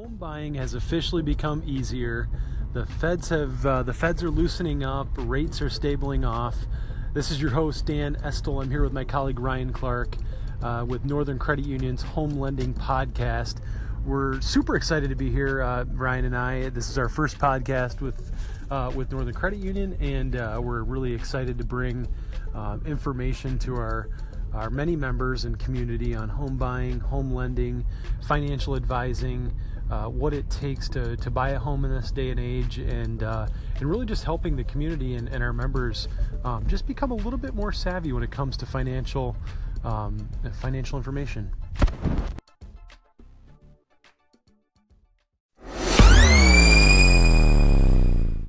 buying has officially become easier. The feds have uh, the feds are loosening up. Rates are stabling off. This is your host Dan Estel. I'm here with my colleague Ryan Clark uh, with Northern Credit Union's Home Lending Podcast. We're super excited to be here, uh, Ryan and I. This is our first podcast with uh, with Northern Credit Union, and uh, we're really excited to bring uh, information to our our many members and community on home buying, home lending, financial advising, uh, what it takes to, to buy a home in this day and age, and uh, and really just helping the community and, and our members um, just become a little bit more savvy when it comes to financial um, financial information.